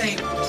same.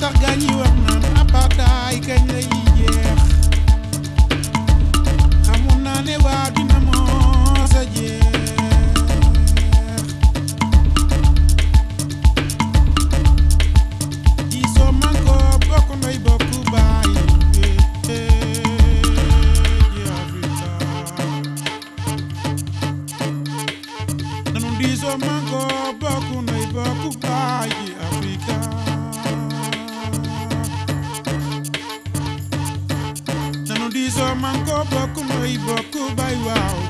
sax gaañ yi wax naan apartaay kañ la by wow.